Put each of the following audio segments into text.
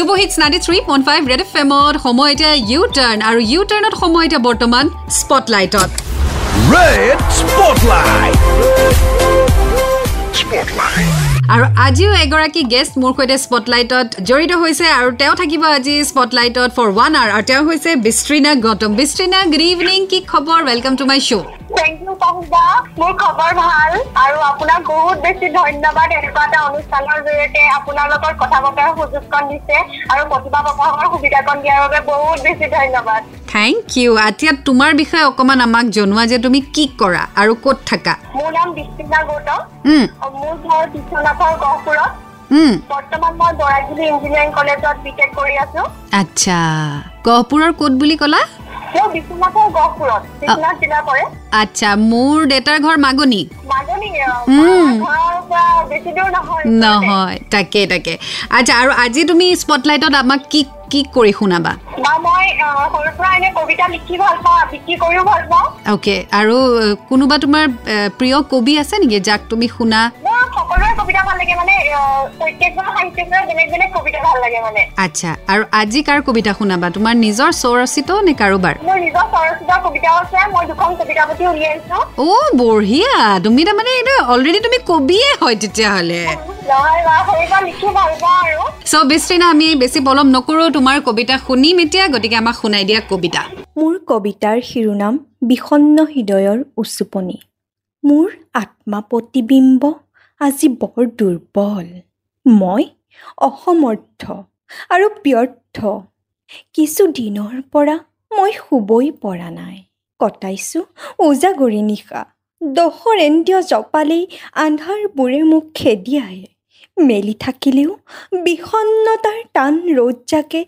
Superhits ninety three point five red F এমত সময় এতিয়া ইউ টাৰ্ণ আৰু ইউ টাৰ্ণত সময় এতিয়া বৰ্তমান স্পটলাইটত Red Spotlight. আৰু আজিও এগৰাকী গেষ্ট মোৰ সৈতে স্পটলাইটত জড়িত হৈছে আৰু তেওঁ থাকিব আজি স্পটলাইটত ফৰ ওৱান আৱাৰ আৰু তেওঁ হৈছে বিস্ত্ৰীনা গৌতম বিস্ত্ৰীনা গুড ইভিনিং কি খবৰ? Welcome to my show' thank you পাহুদা মোৰ খবৰ ভাল আৰু আপোনাক বহুত বেছি ধন্যবাদ এনেকুৱা এটা অনুষ্ঠানৰ জৰিয়তে আপোনাৰ লগত কথা পতাৰ সুযোগকণ দিছে আৰু প্ৰতিভা প্ৰকাশৰ সুবিধাকণ দিয়াৰ বাবে বহুত বেছি ধন্যবাদ। থেংক ইউ এতিয়া তোমাৰ বিষয়ে অকণমান আমাক জনোৱা যে তুমি কি কৰা আৰু ক'ত থাকা। মোৰ নাম বিস্তীৰ্ণা গৌতম। মোৰ ঘৰ বিশ্বনাথৰ গহপুৰত। উম, বৰ্তমান মই বৰাজুলি ইঞ্জিনিয়াৰিং কলেজত বি টেক কৰি আছো। আচ্ছা। গহপুৰৰ ক'ত বুলি ক'লা? মোৰ আচ্ছা দেউতাৰ ঘৰ মাগনি। নহয়। তাকে তাকে। আচ্ছা আৰু আজি তুমি স্পটলাইটত আমাক কি কি কৰি শুনাবা অ'কে আৰু কোনোবা তোমাৰ প্ৰিয় কবি আছে নেকি যাক তুমি শুনা? আচ্ছা আৰু আজি কাৰ কবিতা শুনাবা তোমাৰ নিজৰ স্বৰচিত নে কাৰোবাৰ? অ' বঢ়িয়া! তুমি তাৰমানে এইটো অলৰেডি তুমি কবিয়ে হয় তেতিয়াহ'লে। নহয় বা সৰুৰ পৰা লিখি ভাল পাওঁ আৰু। চ' বিস্তীৰ্ণা আমি বেছি পলম নকৰোঁ তোমাৰ কবিতা শুনিম এতিয়া গতিকে আমাক শুনাই দিয়া কবিতা। মোৰ কবিতাৰ শিৰোনাম বিষণ্ণ হৃদয়ৰ উচুপনি। মোৰ আত্মা প্ৰতিবিম্ব আজি বৰ দুৰ্বল। মই অসমৰ্থ আৰু ব্যৰ্থ। কিছুদিনৰ পৰা মই শুবই পৰা নাই। কটাইছোঁ ওজাগৰি নিশা। দশৰেন্দ্ৰীয় জপালেই আন্ধাৰবোৰে মোক খেদিয়াই মেলি থাকিলেও বিষণ্ণতাৰ টান ৰ'দজাকে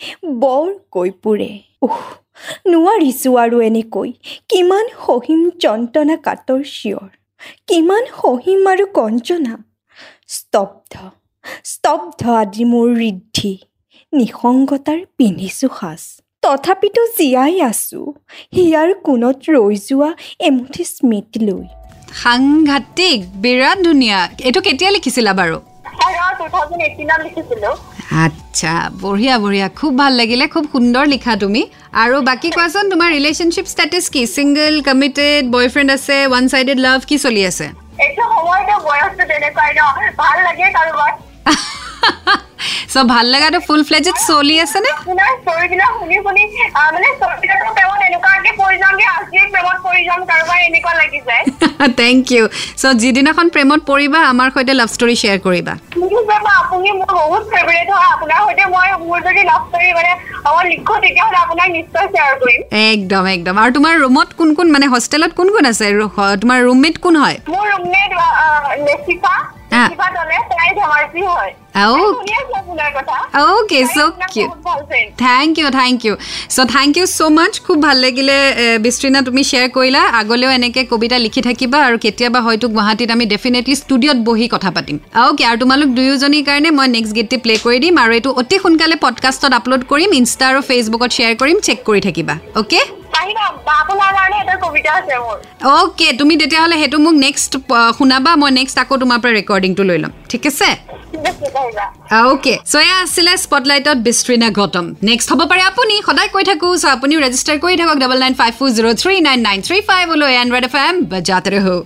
বৰকৈ পুৰে। উহ নোৱাৰিছোঁ আৰু এনেকৈ। কিমান সহিম যন্ত্ৰণা কাতৰ চিঞৰ। কিমান সহিম আৰু কঞ্জনা। স্তব্ধ স্তব্ধ আজি মোৰ ঋদ্ধি। নিসংগতাৰ পিন্ধিছোঁ সাজ। তথাপিতো জীয়াই আছোঁ। হিয়াৰ কোণত ৰৈ যোৱা এমুঠি স্মৃতি লৈ। সাংঘাতিক বিৰাট ধুনীয়া। এইটো কেতিয়া লিখিছিলা বাৰু? আচ্ছা বঢ়িয়া বঢ়িয়া। খুব ভাল লাগিলে খুব সুন্দৰ লিখা তুমি। আৰু বাকী কোৱাচোন তোমাৰ ৰিলেশ্যনশ্বিপ ষ্টেটাছ কি? ছিংগল কমিটেড বয়ফ্ৰেণ্ড আছে ওৱান চাইডেড লাভ কি চলি আছে? চ' ভাল লগাটো ফুল ফ্লেজত চলি আছেনে থেংক ইউ চ' যিদিনাখন প্ৰেমত পৰিবা আমাৰ সৈতে লাভ ষ্টৰী শ্বেয়াৰ কৰিবা। আপুনি মোৰ বহুত ফেভৰেট হয় আপোনাৰ সৈতে মই মোৰ যদি লাভ ষ্টৰি মানে লিখো তেতিয়াহ'লে আপোনাক নিশ্চয় শ্বেয়াৰ কৰিম। একদম একদম। আৰু তোমাৰ ৰুমত কোন কোন মানে হোষ্টেলত কোন কোন আছে? তোমাৰ ৰুমমেট কোন হয়? মোৰ roommate লেচিফা okay so' friend। Thank you thank you so' thank you so' much খুব ভাল লাগিলে এ, বিস্তীৰ্ণা তুমি শ্বেয়াৰ কৰিলা। আগলৈও এনেকৈ কবিতা লিখি থাকিবা আৰু কেতিয়াবা হয়তো গুৱাহাটীত আমি ডেফিনেটলি ষ্টুডিঅ'ত বহি কথা পাতিম। অ'কে আৰু তোমালোক দুয়োজনীৰ কাৰণে মই নেক্সট গীতটি প্লে' কৰি দিম আৰু এইটো অতি সোনকালে পডকাষ্টত আপলোড কৰিম ইনষ্টা আৰু ফেচবুকত শ্বেয়াৰ কৰিম চেক কৰি থাকিবা। অ'কে অ'কে তুমি তেতিয়াহ'লে সেইটো মোক নেক্সট শুনাবা মই নেক্সট আকৌ তোমাৰ পৰা ৰেকৰ্ডিংটো লৈ ল'ম। ঠিক আছে? অ'কে চ' এয়া আছিলে স্পটলাইটত বিস্ত্ৰীণা গৌতম নেক্সট হ'ব পাৰে আপুনি সদায় কৈ থাকোঁ চ' আপুনিও ৰেজিষ্টাৰ কৰি থাকক double nine five four zero' three nine nine three ফাইভলৈ Android F M বজাতে ৰহো।